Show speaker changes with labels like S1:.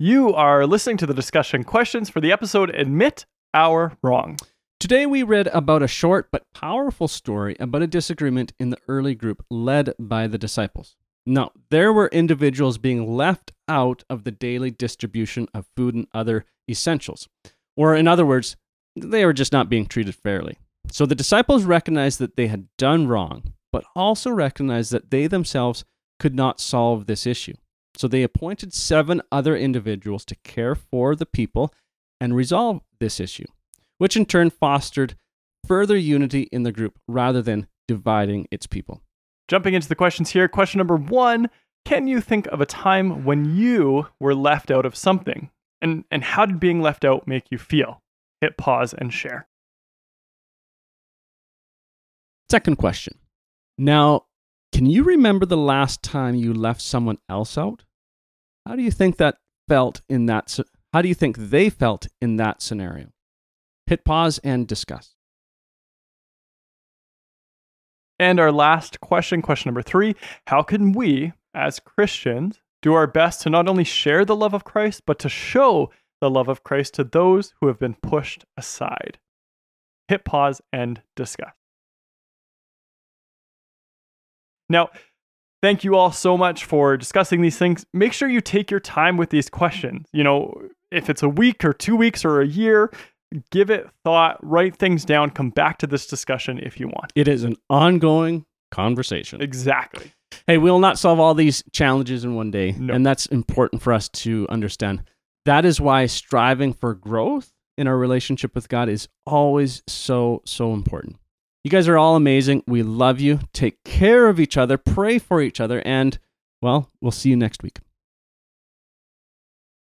S1: You are listening to the discussion questions for the episode Admit Our Wrong.
S2: Today we read about a short but powerful story about a disagreement in the early group led by the disciples. Now, there were individuals being left out of the daily distribution of food and other essentials. Or, in other words, they were just not being treated fairly. So the disciples recognized that they had done wrong, but also recognized that they themselves could not solve this issue. So they appointed seven other individuals to care for the people and resolve this issue, which in turn fostered further unity in the group rather than dividing its people.
S1: Jumping into the questions here, question number one Can you think of a time when you were left out of something? And, and how did being left out make you feel? Hit pause and share.
S2: Second question. Now, can you remember the last time you left someone else out? How do you think that felt in that how do you think they felt in that scenario? Hit pause and discuss.
S1: And our last question, question number 3, how can we as Christians do our best to not only share the love of Christ but to show the love of Christ to those who have been pushed aside? Hit pause and discuss. Now, thank you all so much for discussing these things. Make sure you take your time with these questions. You know, if it's a week or two weeks or a year, give it thought, write things down, come back to this discussion if you want.
S2: It is an ongoing conversation.
S1: Exactly.
S2: Hey, we'll not solve all these challenges in one day.
S1: No.
S2: And that's important for us to understand. That is why striving for growth in our relationship with God is always so, so important. You guys are all amazing. We love you. Take care of each other, pray for each other, and, well, we'll see you next week.